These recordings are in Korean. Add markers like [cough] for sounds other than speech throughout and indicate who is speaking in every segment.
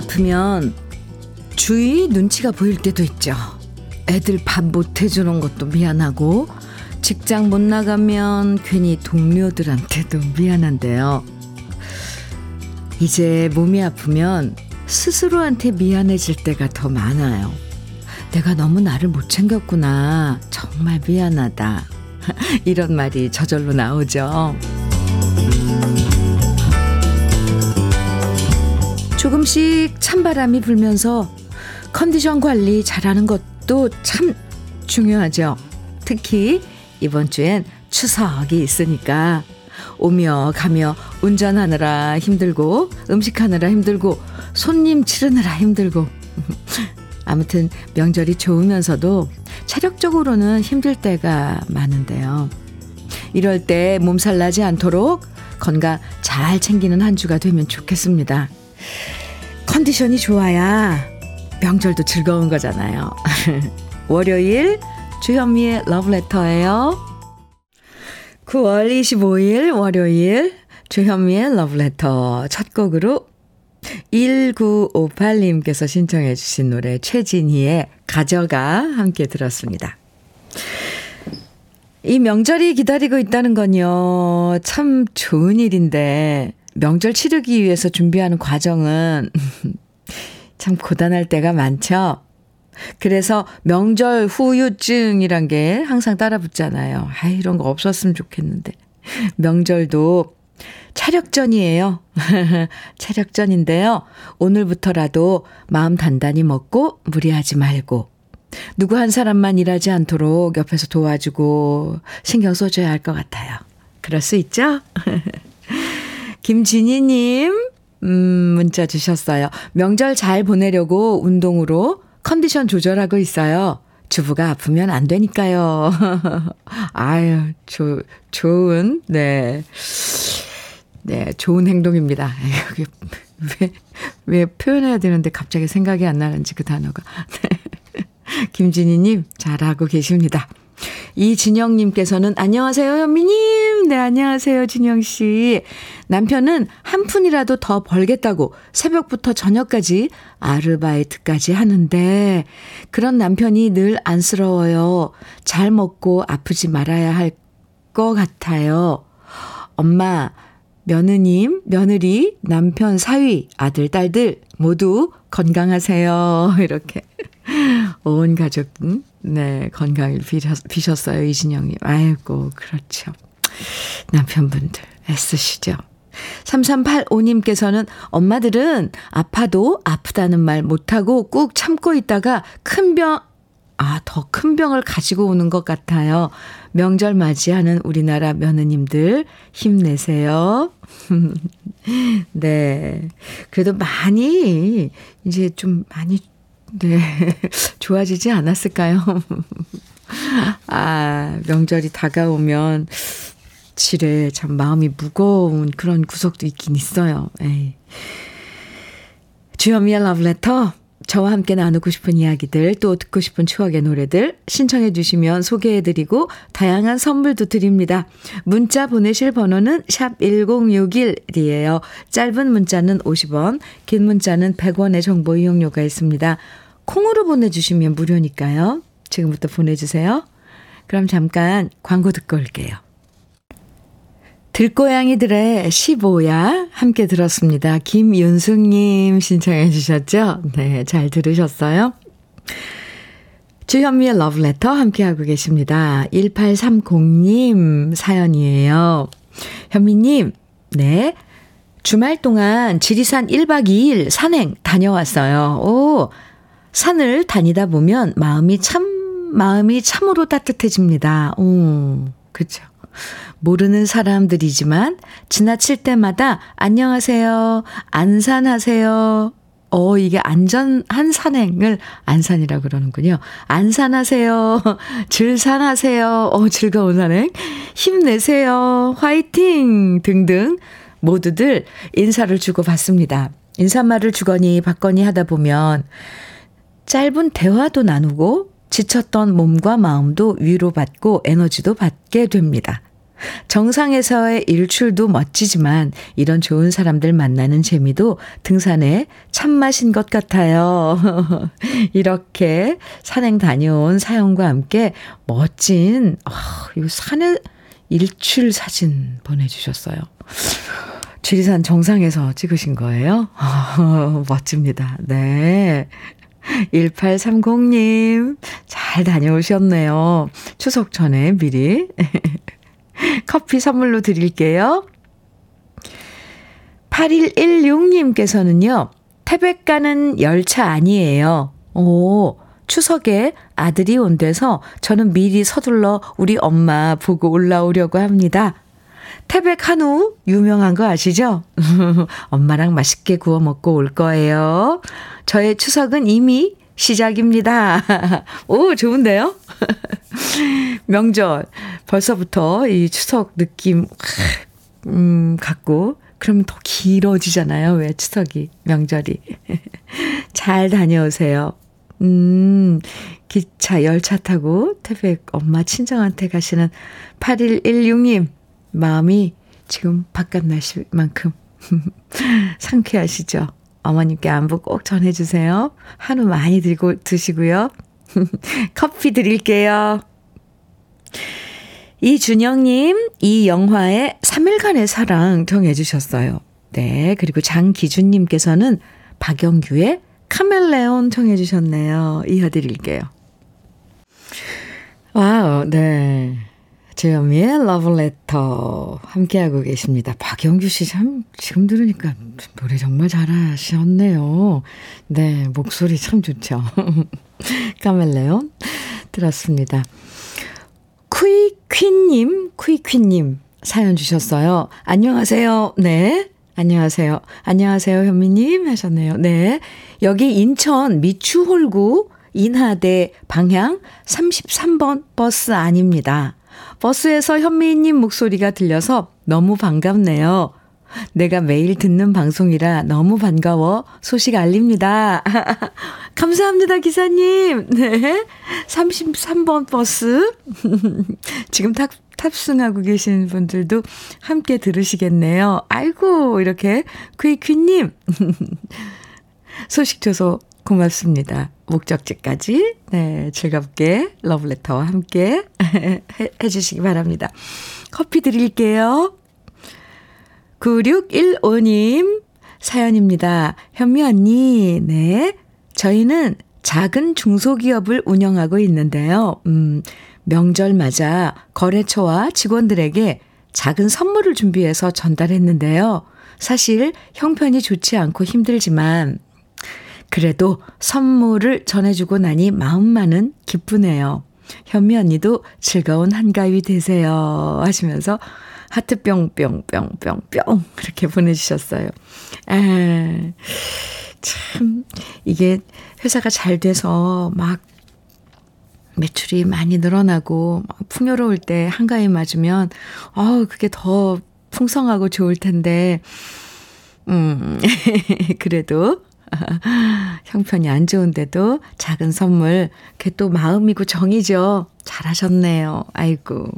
Speaker 1: 아프면 주위 눈치가 보일 때도 있죠. 애들 밥 못 해주는 것도 미안하고, 직장 못 나가면 괜히 동료들한테도 미안한데요. 이제 몸이 아프면 스스로한테 미안해질 때가 더 많아요. 내가 너무 나를 못 챙겼구나. 정말 미안하다. [laughs] 이런 말이 저절로 나오죠. 조금씩 찬바람이 불면서 컨디션 관리 잘하는 것도 참 중요하죠. 특히 이번 주엔 추석이 있으니까 오며 가며 운전하느라 힘들고 음식하느라 힘들고 손님 치르느라 힘들고 [laughs] 아무튼 명절이 좋으면서도 체력적으로는 힘들 때가 많은데요. 이럴 때 몸살 나지 않도록 건강 잘 챙기는 한 주가 되면 좋겠습니다. 컨디션이 좋아야 명절도 즐거운 거잖아요. [laughs] 월요일 주현미의 러브레터예요. 9월 25일 월요일 주현미의 러브레터 첫 곡으로 1958님께서 신청해 주신 노래 최진희의 가져가 함께 들었습니다. 이 명절이 기다리고 있다는 건요, 참 좋은 일인데, 명절 치르기 위해서 준비하는 과정은 [laughs] 참 고단할 때가 많죠. 그래서 명절 후유증이란 게 항상 따라붙잖아요. 아, 이런 거 없었으면 좋겠는데. 명절도 차력전이에요. 차력전인데요. [laughs] 오늘부터라도 마음 단단히 먹고 무리하지 말고 누구 한 사람만 일하지 않도록 옆에서 도와주고 신경 써줘야 할 것 같아요. 그럴 수 있죠? [laughs] 김진희님, 음, 문자 주셨어요. 명절 잘 보내려고 운동으로 컨디션 조절하고 있어요. 주부가 아프면 안 되니까요. [laughs] 아유, 조, 좋은, 네. 네, 좋은 행동입니다. [laughs] 여기 왜, 왜 표현해야 되는데 갑자기 생각이 안 나는지 그 단어가. [laughs] 네. 김진희님, 잘하고 계십니다. 이진영님께서는 안녕하세요, 현미님. 네, 안녕하세요, 진영씨. 남편은 한 푼이라도 더 벌겠다고 새벽부터 저녁까지 아르바이트까지 하는데 그런 남편이 늘 안쓰러워요. 잘 먹고 아프지 말아야 할 것 같아요. 엄마, 며느님, 며느리, 남편, 사위, 아들, 딸들 모두 건강하세요. [laughs] 이렇게. 온 가족, 네, 건강을 비셨, 어요 이진영님. 아이고, 그렇죠. 남편분들, 애쓰시죠. 3385님께서는 엄마들은 아파도 아프다는 말 못하고 꾹 참고 있다가 큰 병, 아, 더 큰 병을 가지고 오는 것 같아요. 명절 맞이하는 우리나라 며느님들 힘내세요. [laughs] 네. 그래도 많이, 이제 좀 많이, 네. [laughs] 좋아지지 않았을까요? [laughs] 아, 명절이 다가오면 지레 참 마음이 무거운 그런 구석도 있긴 있어요. 에이. 주현미의 러브레터 저와 함께 나누고 싶은 이야기들, 또 듣고 싶은 추억의 노래들 신청해 주시면 소개해 드리고 다양한 선물도 드립니다. 문자 보내실 번호는 샵 1061이에요. 짧은 문자는 50원, 긴 문자는 100원의 정보 이용료가 있습니다. 콩으로 보내주시면 무료니까요. 지금부터 보내주세요. 그럼 잠깐 광고 듣고 올게요. 들고양이들의 15야 함께 들었습니다. 김윤숙님 신청해 주셨죠? 네, 잘 들으셨어요? 주현미의 러브레터 함께하고 계십니다. 1830님 사연이에요. 현미님, 네. 주말 동안 지리산 1박 2일 산행 다녀왔어요. 오, 산을 다니다 보면 마음이 참, 마음이 참으로 따뜻해집니다. 오, 그쵸. 모르는 사람들이지만 지나칠 때마다 안녕하세요. 안산하세요. 어, 이게 안전 한 산행을 안산이라 그러는군요. 안산하세요. [laughs] 즐산하세요. 어, 즐거운 산행. 힘내세요. 화이팅! 등등 모두들 인사를 주고 받습니다. 인사말을 주거니 받거니 하다 보면 짧은 대화도 나누고 지쳤던 몸과 마음도 위로받고 에너지도 받게 됩니다. 정상에서의 일출도 멋지지만 이런 좋은 사람들 만나는 재미도 등산의 참맛인 것 같아요. [laughs] 이렇게 산행 다녀온 사연과 함께 멋진, 어, 이 산의 일출 사진 보내주셨어요. 지리산 정상에서 찍으신 거예요? 어, [laughs] 멋집니다. 네. 1830님, 잘 다녀오셨네요. 추석 전에 미리. [laughs] [laughs] 커피 선물로 드릴게요. 8116님께서는요, 태백 가는 열차 아니에요. 오, 추석에 아들이 온대서 저는 미리 서둘러 우리 엄마 보고 올라오려고 합니다. 태백 한우 유명한 거 아시죠? [laughs] 엄마랑 맛있게 구워 먹고 올 거예요. 저의 추석은 이미 시작입니다. [laughs] 오, 좋은데요? [laughs] 명절. 벌써부터 이 추석 느낌, 음, 갖고, 그러면 더 길어지잖아요. 왜 추석이, 명절이. [laughs] 잘 다녀오세요. 음, 기차, 열차 타고 태백 엄마 친정한테 가시는 8116님, 마음이 지금 바깥 날씨만큼 상쾌하시죠? 어머님께 안부 꼭 전해주세요. 한우 많이 들고 드시고요. [laughs] 커피 드릴게요. 이준영님, 이영화의 3일간의 사랑 정해주셨어요. 네. 그리고 장기준님께서는 박영규의 카멜레온 정해주셨네요. 이어드릴게요. wow, 네. 주현미의 러브레터 함께하고 계십니다. 박영규 씨 참 지금 들으니까 노래 정말 잘하셨네요. 네, 목소리 참 좋죠. [laughs] 카멜레온 들었습니다. 퀴퀴님, 퀴퀴님 사연 주셨어요. 안녕하세요. 네. 안녕하세요. 안녕하세요, 현미님 하셨네요. 네. 여기 인천 미추홀구 인하대 방향 33번 버스 아닙니다. 버스에서 현미님 목소리가 들려서 너무 반갑네요. 내가 매일 듣는 방송이라 너무 반가워 소식 알립니다. [laughs] 감사합니다, 기사님. 네. 33번 버스. [laughs] 지금 탑, 탑승하고 계신 분들도 함께 들으시겠네요. 아이고, 이렇게 퀴퀴님. [laughs] 소식 줘서 고맙습니다. 목적지까지 네, 즐겁게 러브레터와 함께 [laughs] 해, 해주시기 바랍니다. 커피 드릴게요. 9615님 사연입니다. 현미 언니, 네. 저희는 작은 중소기업을 운영하고 있는데요. 음, 명절 맞아 거래처와 직원들에게 작은 선물을 준비해서 전달했는데요. 사실 형편이 좋지 않고 힘들지만 그래도 선물을 전해주고 나니 마음만은 기쁘네요. 현미 언니도 즐거운 한가위 되세요. 하시면서 하트 뿅뿅뿅뿅뿅 그렇게 보내주셨어요. 아, 참, 이게 회사가 잘 돼서 막 매출이 많이 늘어나고 풍요로울 때 한가위 맞으면, 어우, 그게 더 풍성하고 좋을 텐데, 음, [laughs] 그래도 [laughs] 형편이 안 좋은데도 작은 선물, 그게 또 마음이고 정이죠. 잘하셨네요. 아이고.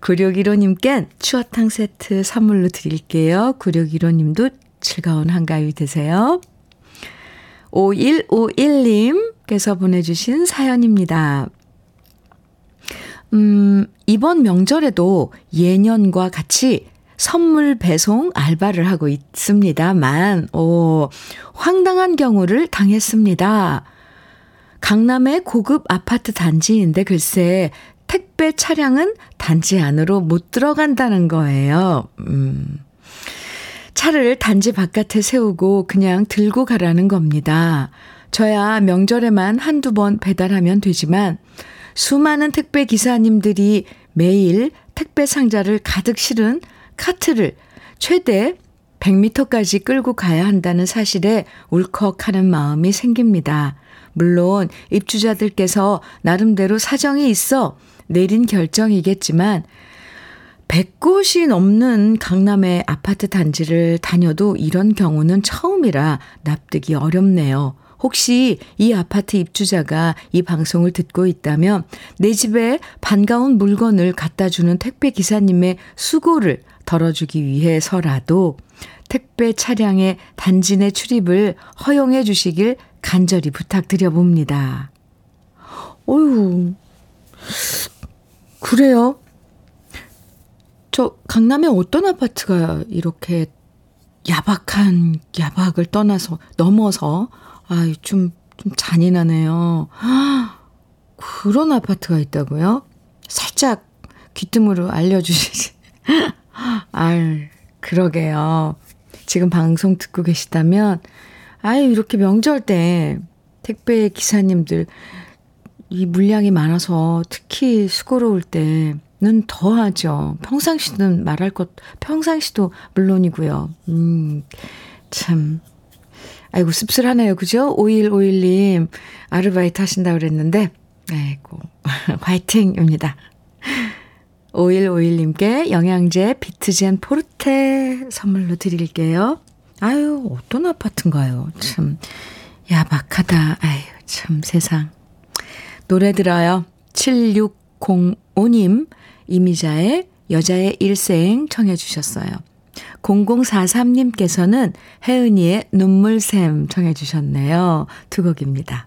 Speaker 1: 9615님께 추어탕 세트 선물로 드릴게요. 9615님도 즐거운 한가위 되세요. 5151님께서 보내주신 사연입니다. 음, 이번 명절에도 예년과 같이 선물 배송 알바를 하고 있습니다만, 오, 황당한 경우를 당했습니다. 강남의 고급 아파트 단지인데 글쎄, 택배 차량은 단지 안으로 못 들어간다는 거예요. 음. 차를 단지 바깥에 세우고 그냥 들고 가라는 겁니다. 저야 명절에만 한두 번 배달하면 되지만 수많은 택배 기사님들이 매일 택배 상자를 가득 실은 카트를 최대 100m까지 끌고 가야 한다는 사실에 울컥하는 마음이 생깁니다. 물론 입주자들께서 나름대로 사정이 있어 내린 결정이겠지만 100곳이 넘는 강남의 아파트 단지를 다녀도 이런 경우는 처음이라 납득이 어렵네요. 혹시 이 아파트 입주자가 이 방송을 듣고 있다면 내 집에 반가운 물건을 갖다 주는 택배 기사님의 수고를 덜어주기 위해서라도 택배 차량의 단지 내 출입을 허용해 주시길 간절히 부탁드려 봅니다. 어휴, 그래요? 저 강남에 어떤 아파트가 이렇게 야박한 야박을 떠나서 넘어서 아이 좀, 좀 잔인하네요. [gasps] 그런 아파트가 있다고요? 살짝 귀뜸으로 알려주시지. 알, 그러게요. 지금 방송 듣고 계시다면, 아유, 이렇게 명절 때 택배 기사님들 이 물량이 많아서 특히 수고로울 때는 더 하죠. 평상시는 말할 것, 평상시도 물론이고요. 음, 참. 아이고, 씁쓸하네요. 그죠? 5151님, 아르바이트 하신다 그랬는데, 아이고, [laughs] 화이팅입니다. 5151님께 영양제 비트젠 포르테 선물로 드릴게요. 아유, 어떤 아파트인가요? 참, 야박하다. 아유, 참, 세상. 노래 들어요. 7605님, 이미자의 여자의 일생 청해 주셨어요. 0043님께서는 혜은이의 눈물샘 청해 주셨네요. 두 곡입니다.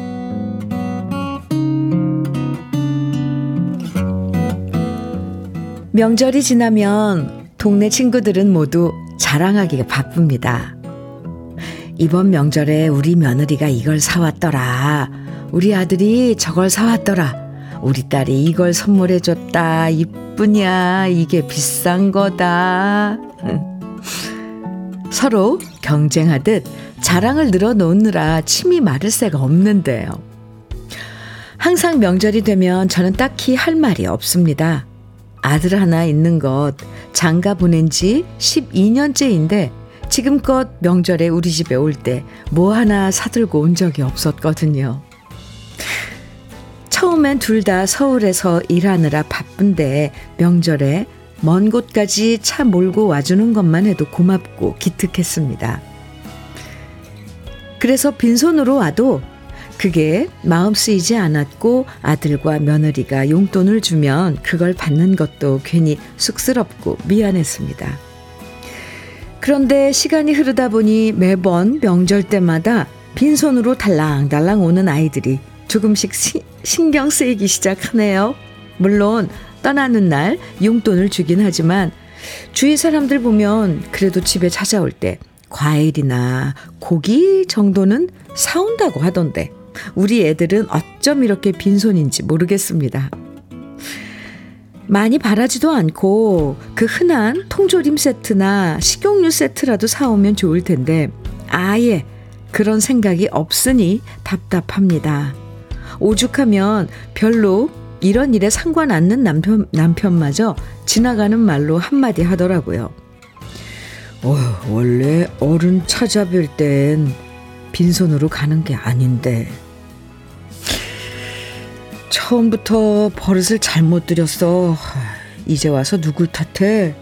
Speaker 1: 명절이 지나면 동네 친구들은 모두 자랑하기가 바쁩니다. 이번 명절에 우리 며느리가 이걸 사왔더라. 우리 아들이 저걸 사왔더라. 우리 딸이 이걸 선물해줬다. 이쁘냐. 이게 비싼 거다. [laughs] 서로 경쟁하듯 자랑을 늘어놓느라 침이 마를 새가 없는데요. 항상 명절이 되면 저는 딱히 할 말이 없습니다. 아들 하나 있는 것 장가 보낸 지 12년째인데 지금껏 명절에 우리 집에 올 때 뭐 하나 사들고 온 적이 없었거든요. 처음엔 둘 다 서울에서 일하느라 바쁜데 명절에 먼 곳까지 차 몰고 와주는 것만 해도 고맙고 기특했습니다. 그래서 빈손으로 와도 그게 마음 쓰이지 않았고 아들과 며느리가 용돈을 주면 그걸 받는 것도 괜히 쑥스럽고 미안했습니다. 그런데 시간이 흐르다 보니 매번 명절 때마다 빈손으로 달랑달랑 오는 아이들이 조금씩 시, 신경 쓰이기 시작하네요. 물론 떠나는 날 용돈을 주긴 하지만 주위 사람들 보면 그래도 집에 찾아올 때 과일이나 고기 정도는 사온다고 하던데 우리 애들은 어쩜 이렇게 빈손인지 모르겠습니다. 많이 바라지도 않고 그 흔한 통조림 세트나 식용유 세트라도 사오면 좋을 텐데 아예 그런 생각이 없으니 답답합니다. 오죽하면 별로 이런 일에 상관 않는 남편, 남편마저 지나가는 말로 한마디 하더라고요. 어, 원래 어른 찾아뵐 땐 빈손으로 가는 게 아닌데. 처음부터 버릇을 잘못 들였어. 이제 와서 누굴 탓해?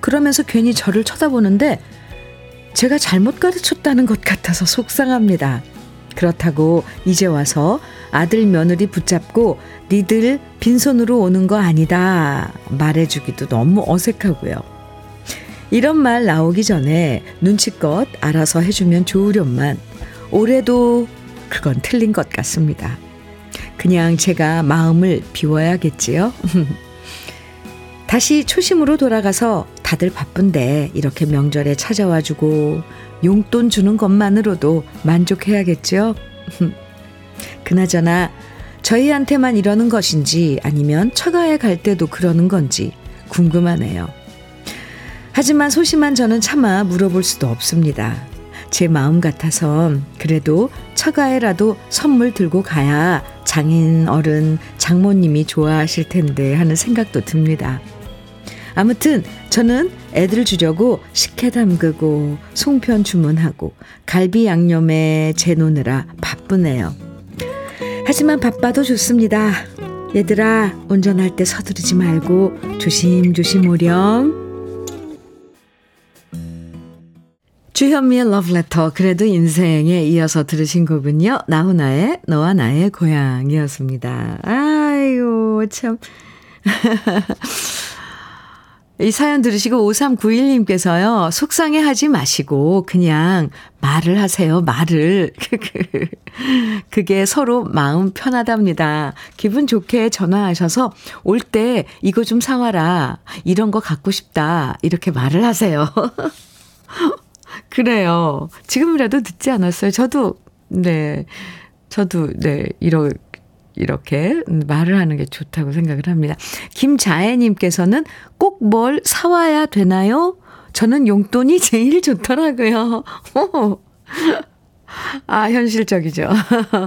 Speaker 1: 그러면서 괜히 저를 쳐다보는데 제가 잘못 가르쳤다는 것 같아서 속상합니다. 그렇다고 이제 와서 아들 며느리 붙잡고 니들 빈손으로 오는 거 아니다 말해주기도 너무 어색하고요. 이런 말 나오기 전에 눈치껏 알아서 해주면 좋으련만 올해도 그건 틀린 것 같습니다. 그냥 제가 마음을 비워야겠지요. [laughs] 다시 초심으로 돌아가서 다들 바쁜데 이렇게 명절에 찾아와 주고 용돈 주는 것만으로도 만족해야겠죠. [laughs] 그나저나 저희한테만 이러는 것인지 아니면 처가에 갈 때도 그러는 건지 궁금하네요. 하지만 소심한 저는 차마 물어볼 수도 없습니다. 제 마음 같아서 그래도 처가에라도 선물 들고 가야 장인 어른 장모님이 좋아하실 텐데 하는 생각도 듭니다. 아무튼 저는 애들 주려고 식혜 담그고 송편 주문하고 갈비 양념에 재놓느라 바쁘네요. 하지만 바빠도 좋습니다. 얘들아 운전할 때 서두르지 말고 조심조심 오렴. 주현미의 러브레터 그래도 인생에 이어서 들으신 곡은요. 나훈아의 너와 나의 고향이었습니다. 아이고 참. [laughs] 이 사연 들으시고 5391님께서요. 속상해 하지 마시고 그냥 말을 하세요. 말을. [laughs] 그게 서로 마음 편하답니다. 기분 좋게 전화하셔서 올 때 이거 좀 사와라. 이런 거 갖고 싶다. 이렇게 말을 하세요. [laughs] 그래요. 지금이라도 듣지 않았어요. 저도, 네. 저도, 네. 이러, 이렇게 말을 하는 게 좋다고 생각을 합니다. 김자애님께서는 꼭 뭘 사와야 되나요? 저는 용돈이 [laughs] 제일 좋더라고요. 아, 현실적이죠.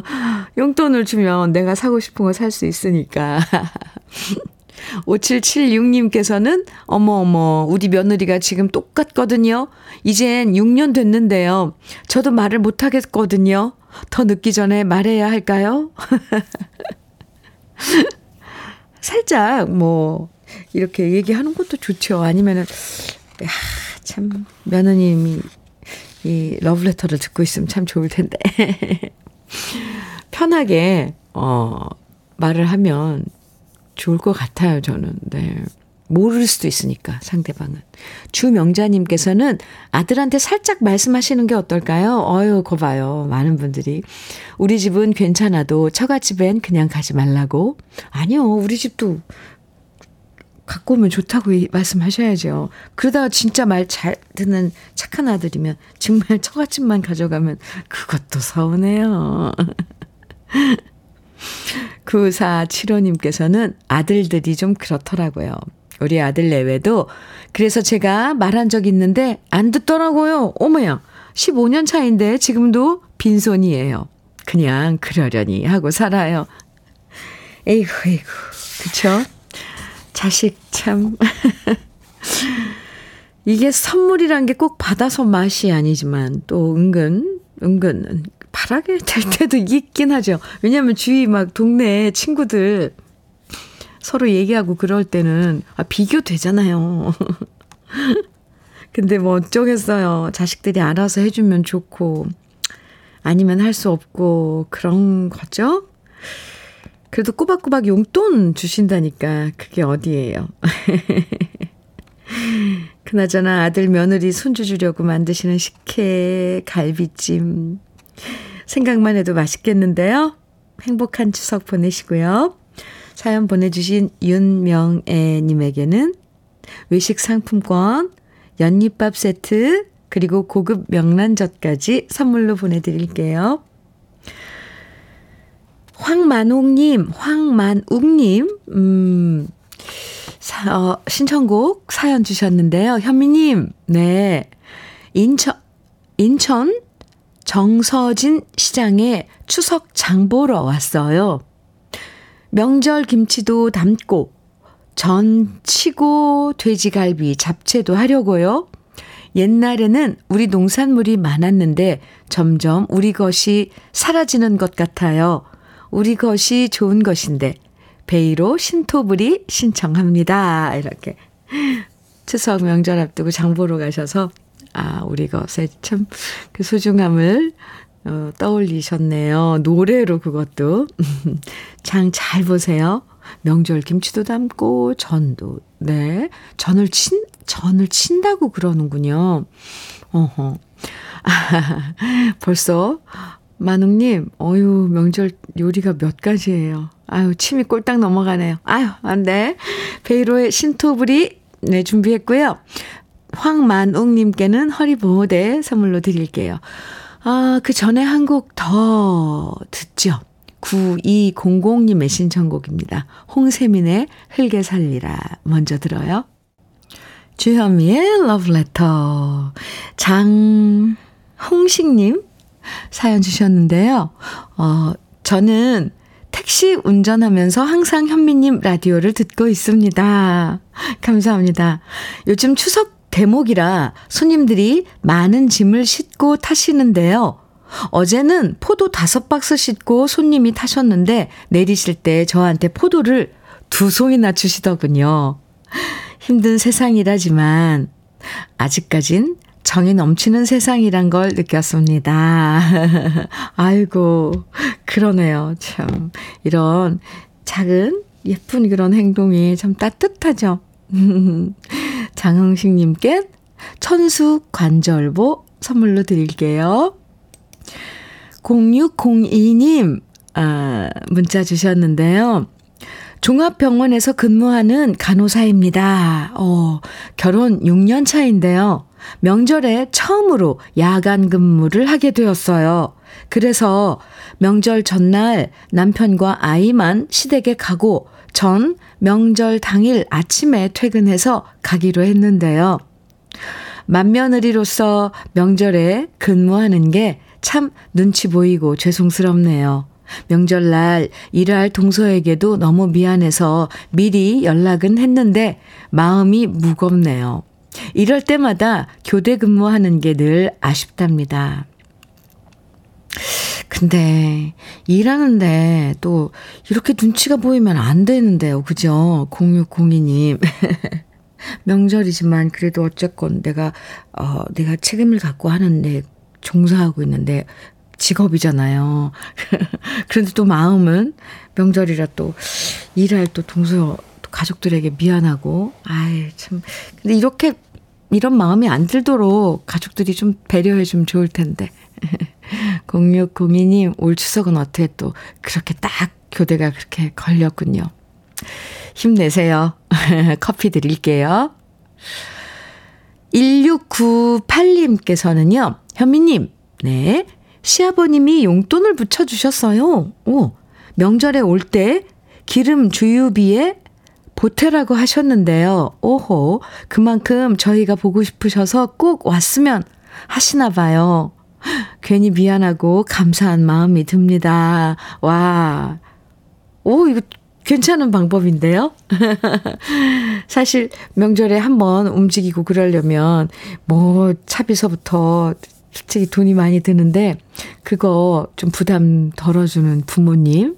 Speaker 1: [laughs] 용돈을 주면 내가 사고 싶은 거 살 수 있으니까. [laughs] 5776님께서는 어머 어머 우리 며느리가 지금 똑같거든요. 이젠 6년 됐는데요. 저도 말을 못 하겠거든요. 더 늦기 전에 말해야 할까요? [laughs] 살짝 뭐 이렇게 얘기하는 것도 좋죠. 아니면은 야, 참 며느님이 이 러브레터를 듣고 있으면 참 좋을 텐데. [laughs] 편하게 어 말을 하면 좋을 것 같아요, 저는. 네. 모를 수도 있으니까, 상대방은. 주명자님께서는 아들한테 살짝 말씀하시는 게 어떨까요? 어유, 거 봐요. 많은 분들이. 우리 집은 괜찮아도 처갓집엔 그냥 가지 말라고. 아니요, 우리 집도 갖고 오면 좋다고 말씀하셔야죠. 그러다가 진짜 말 잘 듣는 착한 아들이면 정말 처갓집만 가져가면 그것도 서운해요. [laughs] 9475님께서는 아들들이 좀 그렇더라고요. 우리 아들 내외도 그래서 제가 말한 적 있는데 안 듣더라고요. 어머야, 15년 차인데 지금도 빈손이에요. 그냥 그러려니 하고 살아요. 에이구, 에이구. 그쵸? 자식 참. [laughs] 이게 선물이란 게 꼭 받아서 맛이 아니지만 또 은근, 은근 바라게 될 때도 있긴 하죠. 왜냐하면 주위 막 동네 친구들 서로 얘기하고 그럴 때는 아, 비교되잖아요. [laughs] 근데 뭐 어쩌겠어요. 자식들이 알아서 해주면 좋고 아니면 할 수 없고 그런 거죠. 그래도 꼬박꼬박 용돈 주신다니까 그게 어디예요. [laughs] 그나저나 아들 며느리 손주 주려고 만드시는 식혜, 갈비찜 생각만 해도 맛있겠는데요. 행복한 추석 보내시고요. 사연 보내주신 윤명애님에게는 외식 상품권, 연잎밥 세트, 그리고 고급 명란젓까지 선물로 보내드릴게요. 황만옥님, 황만욱님, 음, 사, 어, 신청곡 사연 주셨는데요. 현미님, 네. 인천, 인천 정서진 시장에 추석 장 보러 왔어요. 명절 김치도 담고 전 치고 돼지갈비 잡채도 하려고요. 옛날에는 우리 농산물이 많았는데 점점 우리 것이 사라지는 것 같아요. 우리 것이 좋은 것인데 베이로 신토불이 신청합니다. 이렇게 추석 명절 앞두고 장 보러 가셔서 아, 우리 것의 참 그 소중함을 어, 떠올리셨네요. 노래로 그것도. [laughs] 장 잘 보세요. 명절 김치도 담고 전도. 네. 전을 친 전을 친다고 그러는군요. 어허. 아, [laughs] 벌써 만웅님, 어유 명절 요리가 몇 가지예요. 아유, 침이 꼴딱 넘어가네요. 아유, 안 돼. 베이로의 신토불이 네, 준비했고요. 황만웅님께는 허리보호대 선물로 드릴게요. 아, 그 전에 한 곡 더 듣죠. 9200님의 신청곡입니다. 홍세민의 흙에 살리라 먼저 들어요. 주현미의 러브레터 장홍식님 사연 주셨는데요. 어, 저는 택시 운전하면서 항상 현미님 라디오를 듣고 있습니다. 감사합니다. 요즘 추석 대목이라 손님들이 많은 짐을 싣고 타시는데요. 어제는 포도 다섯 박스 싣고 손님이 타셨는데 내리실 때 저한테 포도를 두 송이나 주시더군요. 힘든 세상이라지만 아직까진 정이 넘치는 세상이란 걸 느꼈습니다. [laughs] 아이고, 그러네요. 참. 이런 작은 예쁜 그런 행동이 참 따뜻하죠. [laughs] 장흥식님께 천수 관절보 선물로 드릴게요. 0602님, 아, 문자 주셨는데요. 종합병원에서 근무하는 간호사입니다. 어, 결혼 6년 차인데요. 명절에 처음으로 야간 근무를 하게 되었어요. 그래서 명절 전날 남편과 아이만 시댁에 가고 전 명절 당일 아침에 퇴근해서 가기로 했는데요. 맏며느리로서 명절에 근무하는 게 참 눈치 보이고 죄송스럽네요. 명절날 일할 동서에게도 너무 미안해서 미리 연락은 했는데 마음이 무겁네요. 이럴 때마다 교대 근무하는 게 늘 아쉽답니다. 근데 일하는데 또 이렇게 눈치가 보이면 안 되는데요. 그죠? 0602님. [laughs] 명절이지만 그래도 어쨌건 내가 어 내가 책임을 갖고 하는데 종사하고 있는데 직업이잖아요. [laughs] 그런데 또 마음은 명절이라 또 일할 또 동서 가족들에게 미안하고, 아이, 참. 근데 이렇게, 이런 마음이 안 들도록 가족들이 좀 배려해 주면 좋을 텐데. [laughs] 0602님, 올 추석은 어떻게 또 그렇게 딱 교대가 그렇게 걸렸군요. 힘내세요. [laughs] 커피 드릴게요. 1698님께서는요, 현미님, 네. 시아버님이 용돈을 붙여주셨어요. 오, 명절에 올 때 기름 주유비에 보태라고 하셨는데요. 오호, 그만큼 저희가 보고 싶으셔서 꼭 왔으면 하시나 봐요. 괜히 미안하고 감사한 마음이 듭니다. 와, 오, 이거 괜찮은 방법인데요? [laughs] 사실 명절에 한번 움직이고 그러려면 뭐 차비서부터 솔직히 돈이 많이 드는데 그거 좀 부담 덜어주는 부모님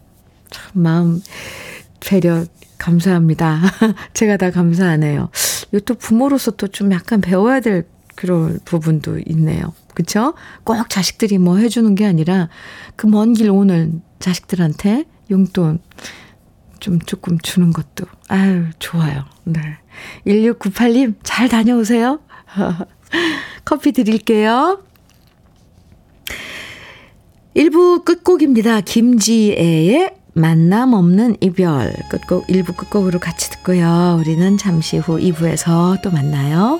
Speaker 1: 참 마음 배려 감사합니다. [laughs] 제가 다 감사하네요. 이것도 부모로서 또 좀 약간 배워야 될 그런 부분도 있네요. 그쵸? 꼭 자식들이 뭐 해주는 게 아니라 그 먼 길 오는 자식들한테 용돈 좀 조금 주는 것도, 아유, 좋아요. 네. 1698님, 잘 다녀오세요. [laughs] 커피 드릴게요. 1부 끝곡입니다. 김지애의 만남 없는 이별 끝곡 1부 끝곡으로 같이 듣고요. 우리는 잠시 후 2부에서 또 만나요.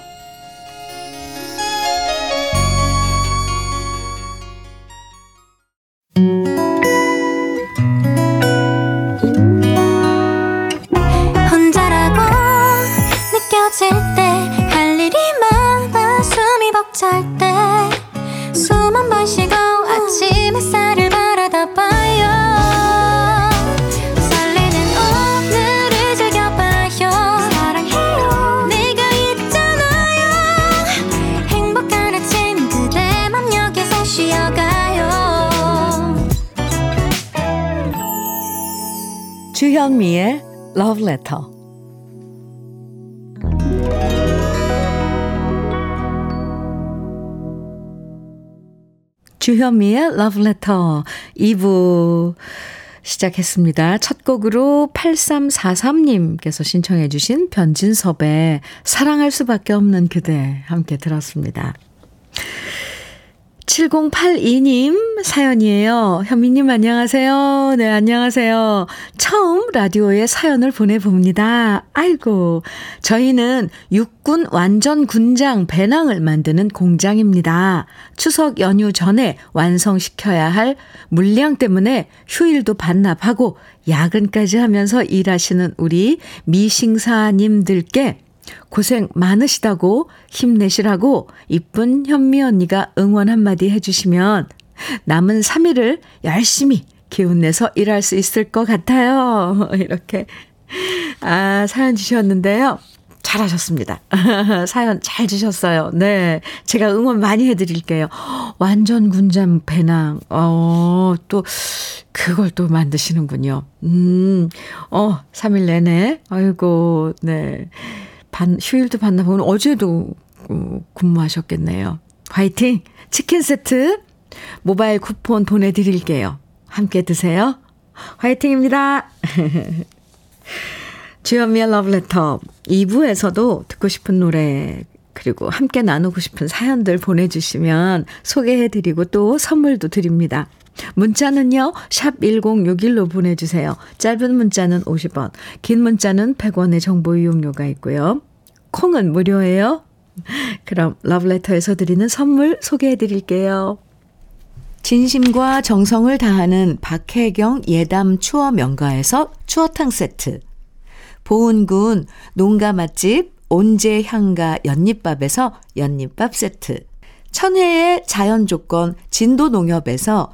Speaker 1: Love Letter. 주현미의 Love Letter 2부 시작했습니다. 첫 곡으로 8343님께서 신청해 주신 변진섭의 사랑할 수밖에 없는 그대 함께 들었습니다. 7082님 사연이에요. 현미님 안녕하세요. 네, 안녕하세요. 처음 라디오에 사연을 보내봅니다. 아이고, 저희는 육군 완전 군장 배낭을 만드는 공장입니다. 추석 연휴 전에 완성시켜야 할 물량 때문에 휴일도 반납하고 야근까지 하면서 일하시는 우리 미싱사님들께 고생 많으시다고 힘내시라고 이쁜 현미 언니가 응원 한마디 해주시면 남은 3일을 열심히 기운내서 일할 수 있을 것 같아요. [laughs] 이렇게. 아, 사연 주셨는데요. 잘하셨습니다. [laughs] 사연 잘 주셨어요. 네. 제가 응원 많이 해드릴게요. 완전 군잠 배낭. 어, 또, 그걸 또 만드시는군요. 음, 어, 3일 내내. 아이고, 네. 반, 휴일도 봤나 보면 어제도 어, 근무하셨겠네요. 화이팅! 치킨 세트 모바일 쿠폰 보내드릴게요. 함께 드세요. 화이팅입니다. [laughs] 주현미의 러브레터 2부에서도 듣고 싶은 노래 그리고 함께 나누고 싶은 사연들 보내주시면 소개해드리고 또 선물도 드립니다. 문자는요, 샵 1061로 보내주세요. 짧은 문자는 50원, 긴 문자는 100원의 정보 이용료가 있고요. 콩은 무료예요. [laughs] 그럼 러브레터에서 드리는 선물 소개해 드릴게요. 진심과 정성을 다하는 박혜경 예담 추어 명가에서 추어탕 세트. 보은군 농가 맛집 온재 향가 연잎밥에서 연잎밥 세트. 천혜의 자연 조건 진도 농협에서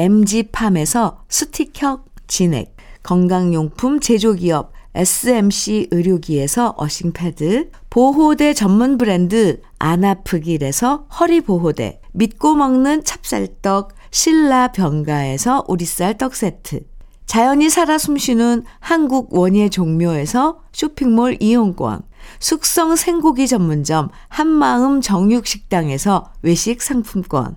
Speaker 1: MG팜에서 스틱형 진액, 건강용품 제조기업 SMC 의료기에서 어싱패드, 보호대 전문 브랜드 안아프길에서 허리보호대, 믿고 먹는 찹쌀떡 신라 병가에서 오리쌀 떡 세트, 자연이 살아 숨쉬는 한국 원예 종묘에서 쇼핑몰 이용권, 숙성 생고기 전문점 한마음 정육식당에서 외식 상품권,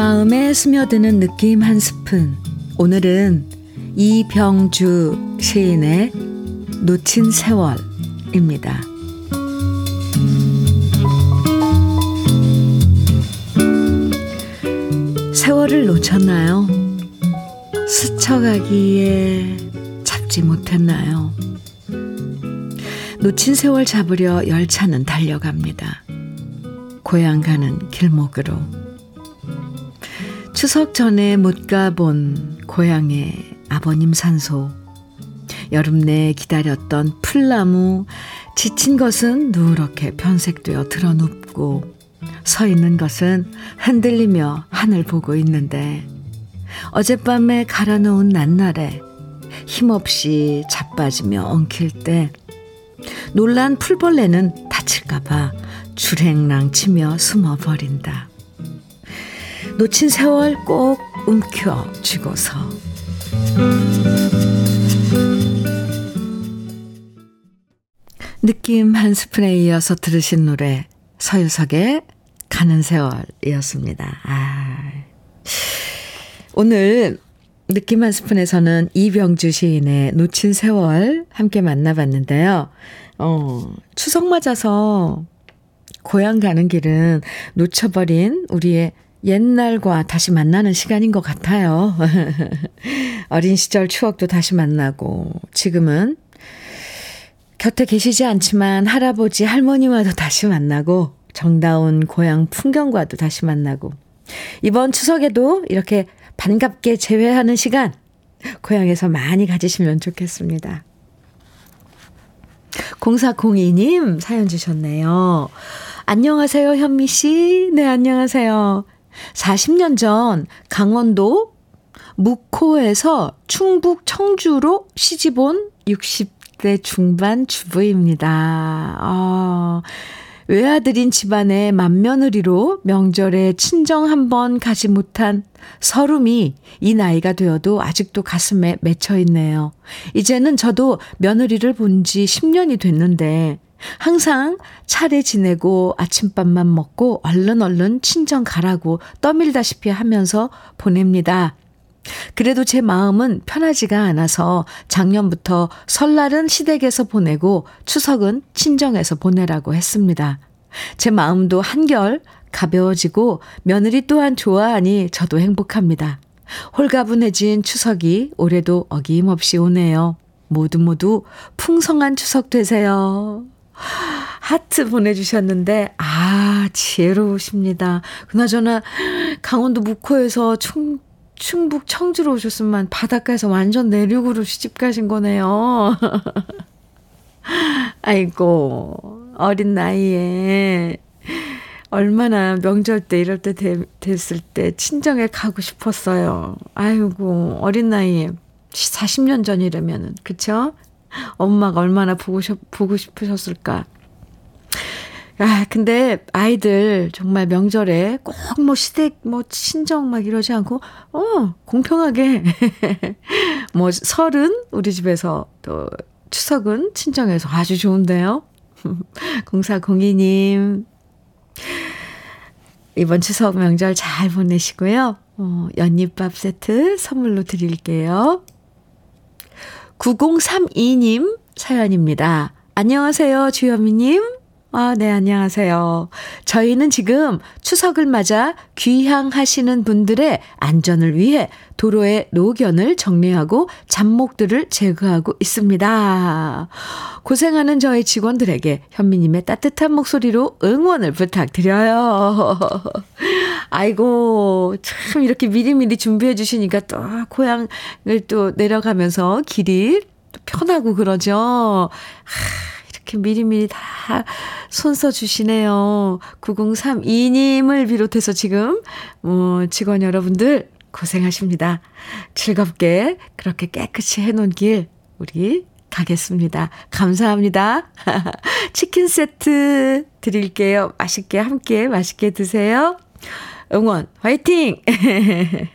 Speaker 1: 마음에 스며드는 느낌 한 스푼. 오늘은 이병주 시인의 놓친 세월입니다. 세월을 놓쳤나요? 스쳐가기에 잡지 못했나요? 놓친 세월 잡으려 열차는 달려갑니다. 고향 가는 길목으로. 추석 전에 못 가본 고향의 아버님 산소. 여름 내 기다렸던 풀나무, 지친 것은 누렇게 변색되어 드러눕고, 서 있는 것은 흔들리며 하늘 보고 있는데, 어젯밤에 갈아놓은 낱날에 힘없이 자빠지며 엉킬 때, 놀란 풀벌레는 다칠까봐 줄행랑 치며 숨어버린다. 놓친 세월 꼭 움켜쥐고서 느낌 한 스푼에 이어서 들으신 노래 서유석의 가는 세월이었습니다. 아. 오늘 느낌 한 스푼에서는 이병주 시인의 놓친 세월 함께 만나봤는데요. 어, 추석 맞아서 고향 가는 길은 놓쳐버린 우리의 옛날과 다시 만나는 시간인 것 같아요. [laughs] 어린 시절 추억도 다시 만나고, 지금은 곁에 계시지 않지만 할아버지, 할머니와도 다시 만나고, 정다운 고향 풍경과도 다시 만나고, 이번 추석에도 이렇게 반갑게 재회하는 시간, 고향에서 많이 가지시면 좋겠습니다. 0402님 사연 주셨네요. 안녕하세요, 현미 씨. 네, 안녕하세요. 40년 전 강원도 묵호에서 충북 청주로 시집 온 60대 중반 주부입니다. 아, 외아들인 집안의 맏며느리로 명절에 친정 한 번 가지 못한 서름이 이 나이가 되어도 아직도 가슴에 맺혀 있네요. 이제는 저도 며느리를 본 지 10년이 됐는데 항상 차례 지내고 아침밥만 먹고 얼른 얼른 친정 가라고 떠밀다시피 하면서 보냅니다. 그래도 제 마음은 편하지가 않아서 작년부터 설날은 시댁에서 보내고 추석은 친정에서 보내라고 했습니다. 제 마음도 한결 가벼워지고 며느리 또한 좋아하니 저도 행복합니다. 홀가분해진 추석이 올해도 어김없이 오네요. 모두 모두 풍성한 추석 되세요. 하트 보내주셨는데, 아, 지혜로우십니다. 그나저나, 강원도 묵호에서 충, 충북 청주로 오셨으면 바닷가에서 완전 내륙으로 시집 가신 거네요. [laughs] 아이고, 어린 나이에 얼마나 명절 때 이럴 때 되, 됐을 때 친정에 가고 싶었어요. 아이고, 어린 나이에 40년 전이라면은, 그쵸? 엄마가 얼마나 보고, 싶, 보고 싶으셨을까. 아, 근데 아이들 정말 명절에 꼭 뭐 시댁 뭐 친정 막 이러지 않고, 어, 공평하게. [laughs] 뭐 설은 우리 집에서 또 추석은 친정에서 아주 좋은데요. [laughs] 0402님. 이번 추석 명절 잘 보내시고요. 어, 연잎밥 세트 선물로 드릴게요. 9032님 사연입니다. 안녕하세요, 주현미님. 아, 네, 안녕하세요. 저희는 지금 추석을 맞아 귀향하시는 분들의 안전을 위해 도로의 노견을 정리하고 잡목들을 제거하고 있습니다. 고생하는 저희 직원들에게 현미님의 따뜻한 목소리로 응원을 부탁드려요. 아이고, 참 이렇게 미리미리 준비해 주시니까 또 고향을 또 내려가면서 길이 또 편하고 그러죠. 하, 이렇게 미리미리 다 손써 주시네요. 9032님을 비롯해서 지금, 어, 직원 여러분들 고생하십니다. 즐겁게 그렇게 깨끗이 해놓은 길, 우리 가겠습니다. 감사합니다. [laughs] 치킨 세트 드릴게요. 맛있게 함께 맛있게 드세요. 응원, 화이팅! [laughs]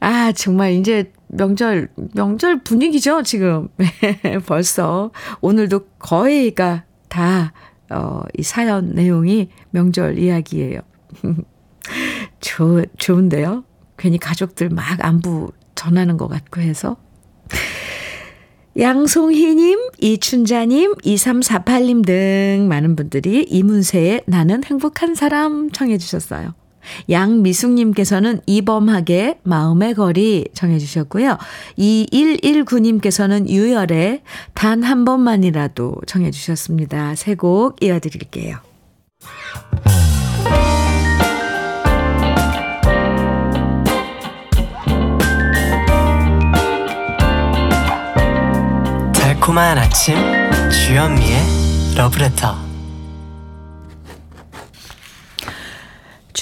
Speaker 1: 아, 정말 이제 명절, 명절 분위기죠, 지금. [laughs] 벌써. 오늘도 거의가 다, 어, 이 사연 내용이 명절 이야기예요. [laughs] 좋, 좋은데요? 괜히 가족들 막 안부 전하는 것 같고 해서. 양송희님, 이춘자님, 2348님 등 많은 분들이 이문세의 나는 행복한 사람 청해주셨어요. 양미숙님께서는 이범하게 마음의 거리 정해주셨고요. 2119님께서는 유열의 단 한 번만이라도 정해주셨습니다. 세 곡 이어드릴게요.
Speaker 2: 달콤한 아침 주현미의 러브레터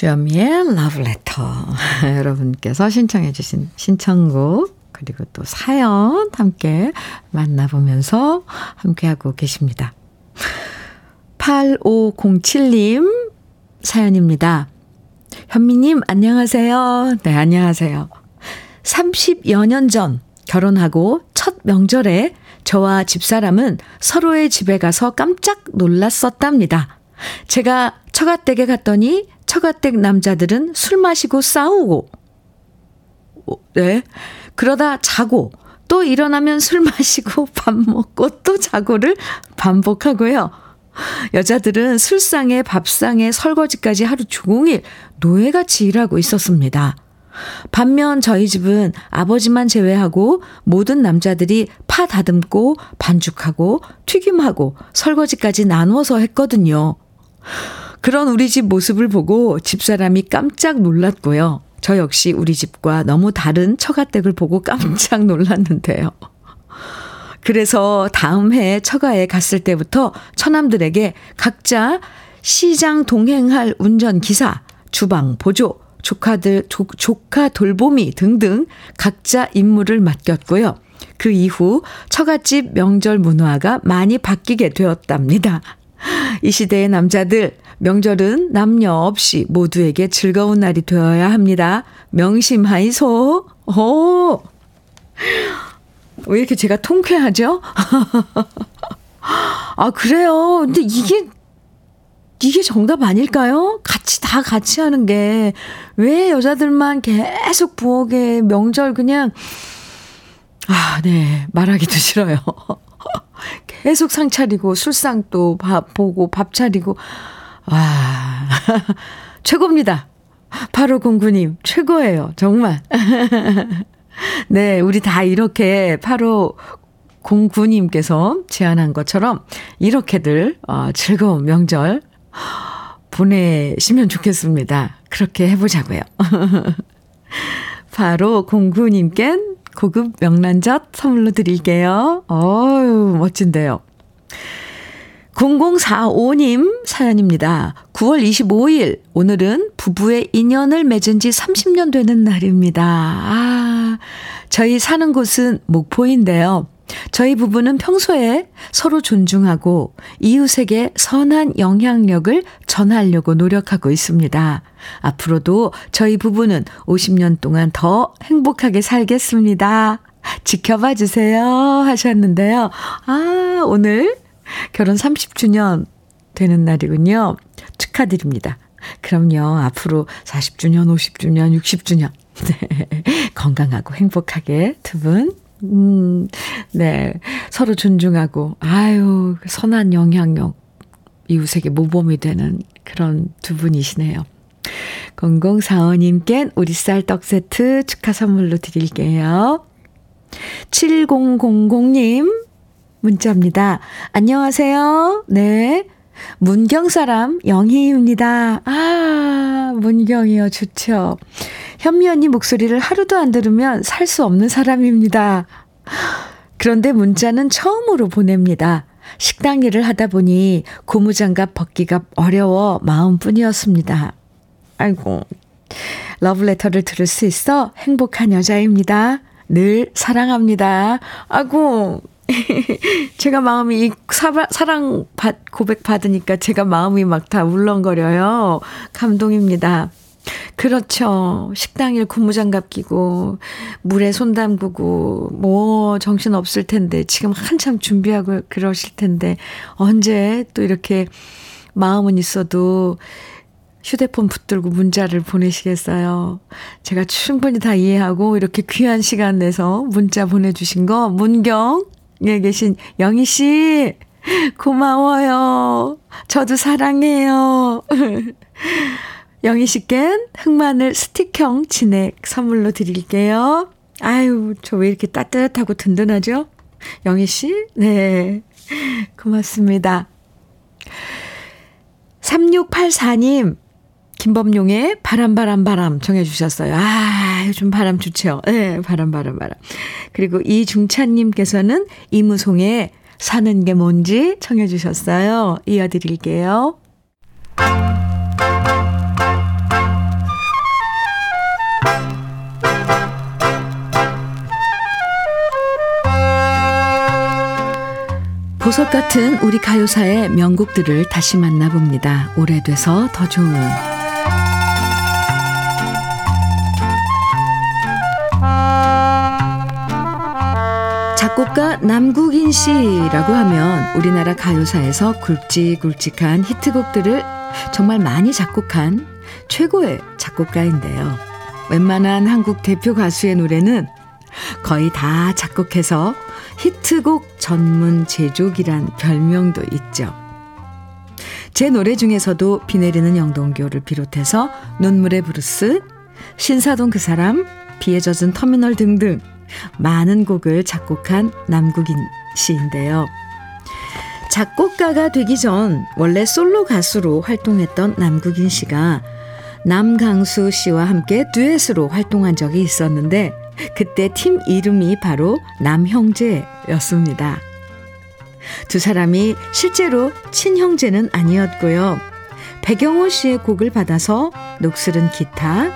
Speaker 1: 주현미의 러브레터. [laughs] 여러분께서 신청해 주신 신청곡 그리고 또 사연 함께 만나보면서 함께하고 계십니다. [laughs] 8507님 사연입니다. 현미님 안녕하세요. 네 안녕하세요. 30여 년 전 결혼하고 첫 명절에 저와 집사람은 서로의 집에 가서 깜짝 놀랐었답니다. 제가 처가댁에 갔더니 처가댁 남자들은 술 마시고 싸우고 네. 그러다 자고 또 일어나면 술 마시고 [laughs] 밥 먹고 또 자고를 반복하고요. 여자들은 술상에 밥상에 설거지까지 하루 종일 노예같이 일하고 있었습니다. 반면 저희 집은 아버지만 제외하고 모든 남자들이 파 다듬고 반죽하고 튀김하고 설거지까지 나누어서 했거든요. 그런 우리 집 모습을 보고 집사람이 깜짝 놀랐고요. 저 역시 우리 집과 너무 다른 처가댁을 보고 깜짝 놀랐는데요. 그래서 다음 해 처가에 갔을 때부터 처남들에게 각자 시장 동행할 운전기사, 주방 보조, 조카들, 조, 조카 돌보미 등등 각자 임무를 맡겼고요. 그 이후 처갓집 명절 문화가 많이 바뀌게 되었답니다. [gasps] 이 시대의 남자들, 명절은 남녀 없이 모두에게 즐거운 날이 되어야 합니다. 명심하이소. 오! [gasps] 왜 이렇게 제가 통쾌하죠? [laughs] 아, 그래요. 근데 이게, 이게 정답 아닐까요? 같이, 다 같이 하는 게. 왜 여자들만 계속 부엌에 명절 그냥, 아, 네. 말하기도 싫어요. [laughs] [laughs] 계속 상 차리고, 술상 또 밥 보고, 밥 차리고. 와, [laughs] 최고입니다. 바로 공구님, 최고예요. 정말. [laughs] 네, 우리 다 이렇게 8호 09님께서 제안한 것처럼 이렇게들 어, 즐거운 명절 [gasps] 보내시면 좋겠습니다. 그렇게 해보자고요. 바로 09님께 고급 명란젓 선물로 드릴게요. 어유 멋진데요. 0045님 사연입니다. 9월 25일, 오늘은 부부의 인연을 맺은 지 30년 되는 날입니다. 아, 저희 사는 곳은 목포인데요. 저희 부부는 평소에 서로 존중하고 이웃에게 선한 영향력을 전하려고 노력하고 있습니다. 앞으로도 저희 부부는 50년 동안 더 행복하게 살겠습니다. 지켜봐 주세요. 하셨는데요. 아, 오늘 결혼 30주년 되는 날이군요. 축하드립니다. 그럼요. 앞으로 40주년, 50주년, 60주년. 네. 건강하고 행복하게 두 분. 음, 네. 서로 존중하고, 아유, 선한 영향력, 이웃에게 모범이 되는 그런 두 분이시네요. 0045님께 우리 쌀떡 세트 축하 선물로 드릴게요. 7000님, 문자입니다. 안녕하세요. 네. 문경 사람 영희입니다. 아, 문경이요. 좋죠. 현미 언니 목소리를 하루도 안 들으면 살 수 없는 사람입니다. 그런데 문자는 처음으로 보냅니다. 식당 일을 하다 보니 고무장갑 벗기가 어려워 마음뿐이었습니다. 아이고. 러브레터를 들을 수 있어 행복한 여자입니다. 늘 사랑합니다. 아이고, [laughs] 제가 마음이 이 사랑 받, 고백 받으니까 제가 마음이 막 다 울렁거려요. 감동입니다. 그렇죠. 식당일 고무장갑 끼고, 물에 손 담그고, 뭐, 정신 없을 텐데, 지금 한참 준비하고 그러실 텐데, 언제 또 이렇게 마음은 있어도 휴대폰 붙들고 문자를 보내시겠어요? 제가 충분히 다 이해하고, 이렇게 귀한 시간 내서 문자 보내주신 거, 문경, 에 계신 영희 씨, 고마워요. 저도 사랑해요. [laughs] 영희 씨껜 흑마늘 스틱형 진액 선물로 드릴게요. 아유, 저 왜 이렇게 따뜻하고 든든하죠? 영희 씨? 네. 고맙습니다. 3684님, 김범용의 바람, 바람, 바람 정해주셨어요. 아, 요즘 바람 좋죠. 네, 바람, 바람, 바람. 그리고 이중찬님께서는 이무송의 사는 게 뭔지 청해주셨어요. 이어드릴게요. 보석 같은 우리 가요사의 명곡들을 다시 만나봅니다. 오래돼서 더 좋은 남국인 씨라고 하면 우리나라 가요사에서 굵직굵직한 히트곡들을 정말 많이 작곡한 최고의 작곡가인데요. 웬만한 한국 대표 가수의 노래는 거의 다 작곡해서 히트곡 전문 제조기란 별명도 있죠. 제 노래 중에서도 비 내리는 영동교를 비롯해서 눈물의 브루스, 신사동 그 사람, 비에 젖은 터미널 등등 많은 곡을 작곡한 남국인 씨인데요. 작곡가가 되기 전 원래 솔로 가수로 활동했던 남국인 씨가 남강수 씨와 함께 듀엣으로 활동한 적이 있었는데 그때 팀 이름이 바로 남형제였습니다. 두 사람이 실제로 친형제는 아니었고요. 배경호 씨의 곡을 받아서 녹슬은 기타,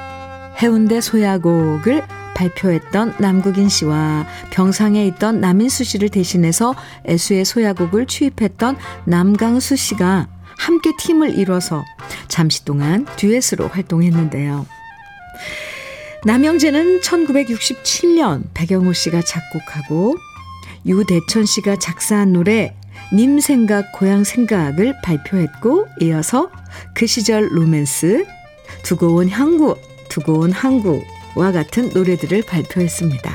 Speaker 1: 해운대 소야곡을 발표했던 남국인 씨와 병상에 있던 남인수 씨를 대신해서 애수의 소야곡을 취입했던 남강수 씨가 함께 팀을 이뤄서 잠시 동안 듀엣으로 활동했는데요. 남영재는 1967년 배경호 씨가 작곡하고 유대천 씨가 작사한 노래 님 생각 고향 생각을 발표했고 이어서 그 시절 로맨스 두고 온 향구 두고 온 항구 와 같은 노래들을 발표했습니다.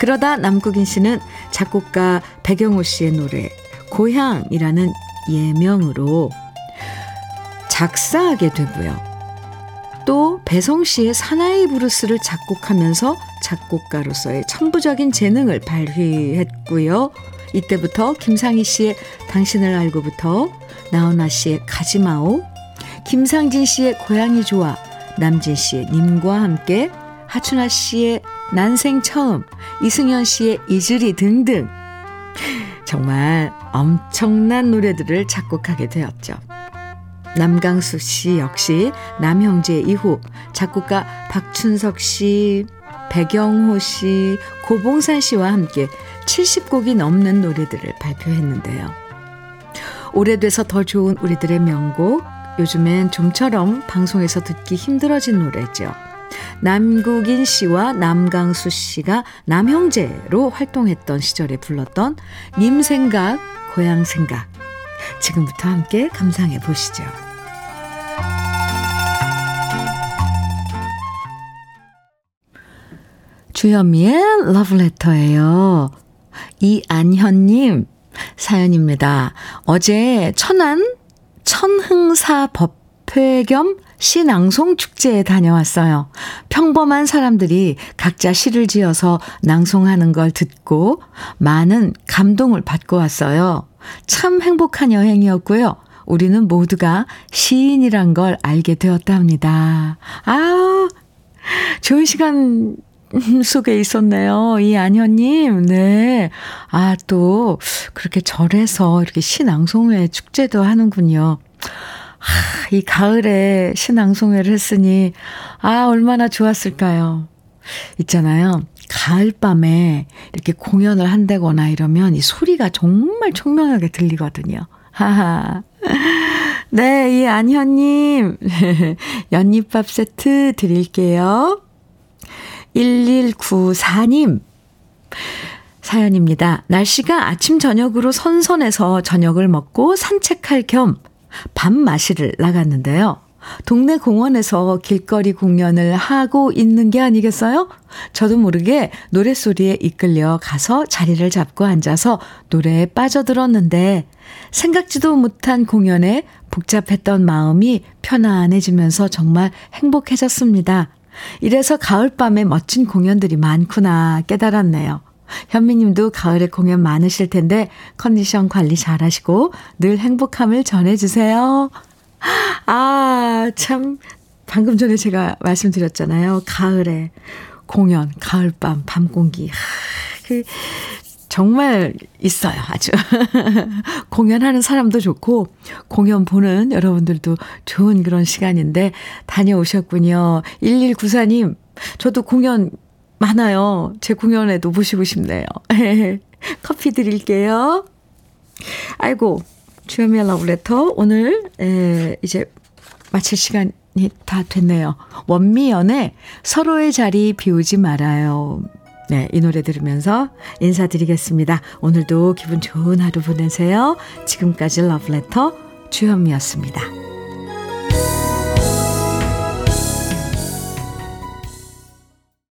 Speaker 1: 그러다 남국인 씨는 작곡가 배경호 씨의 노래 고향이라는 예명으로 작사하게 되고요. 또 배성 씨의 사나이 브루스를 작곡하면서 작곡가로서의 천부적인 재능을 발휘했고요. 이때부터 김상희 씨의 당신을 알고부터 나훈아 씨의 가지마오, 김상진 씨의 고향이 좋아, 남진 씨의 님과 함께 하춘아 씨의 난생 처음, 이승현 씨의 이슬이 등등 정말 엄청난 노래들을 작곡하게 되었죠. 남강수 씨 역시 남형제 이후 작곡가 박춘석 씨, 배경호 씨, 고봉산 씨와 함께 70곡이 넘는 노래들을 발표했는데요. 오래돼서 더 좋은 우리들의 명곡, 요즘엔 좀처럼 방송에서 듣기 힘들어진 노래죠. 남국인 씨와 남강수 씨가 남형제로 활동했던 시절에 불렀던 님 생각, 고향 생각. 지금부터 함께 감상해 보시죠. 주현미의 러브레터예요. 이안현님 사연입니다. 어제 천안 천흥사 법회 겸 시낭송 축제에 다녀왔어요. 평범한 사람들이 각자 시를 지어서 낭송하는 걸 듣고 많은 감동을 받고 왔어요. 참 행복한 여행이었고요. 우리는 모두가 시인이란 걸 알게 되었답니다. 아, 좋은 시간 속에 있었네요. 이 안현님, 네. 아, 또, 그렇게 절에서 이렇게 시낭송회 축제도 하는군요. 아, 이 가을에 신앙송회를 했으니, 아, 얼마나 좋았을까요? 있잖아요. 가을밤에 이렇게 공연을 한다거나 이러면 이 소리가 정말 총명하게 들리거든요. 하하. [laughs] 네, 이 안현님, [laughs] 연잎밥 세트 드릴게요. 1194님, 사연입니다. 날씨가 아침, 저녁으로 선선해서 저녁을 먹고 산책할 겸 밥 마시를 나갔는데요. 동네 공원에서 길거리 공연을 하고 있는 게 아니겠어요? 저도 모르게 노랫소리에 이끌려 가서 자리를 잡고 앉아서 노래에 빠져들었는데 생각지도 못한 공연에 복잡했던 마음이 편안해지면서 정말 행복해졌습니다. 이래서 가을밤에 멋진 공연들이 많구나 깨달았네요. 현미님도 가을에 공연 많으실 텐데 컨디션 관리 잘 하시고 늘 행복함을 전해주세요. 아, 참, 방금 전에 제가 말씀드렸잖아요. 가을에 공연, 가을밤, 밤 공기. 그, 정말 있어요, 아주. [laughs] 공연하는 사람도 좋고, 공연 보는 여러분들도 좋은 그런 시간인데, 다녀오셨군요. 1194님, 저도 공연 많아요. 제 공연에도 보시고 싶네요. [laughs] 커피 드릴게요. 아이고, 주현미의 러브레터. 오늘, 에, 이제 마칠 시간이 다 됐네요. 원미연의 서로의 자리 비우지 말아요. 네, 이 노래 들으면서 인사드리겠습니다. 오늘도 기분 좋은 하루 보내세요. 지금까지 러브레터 주현미였습니다.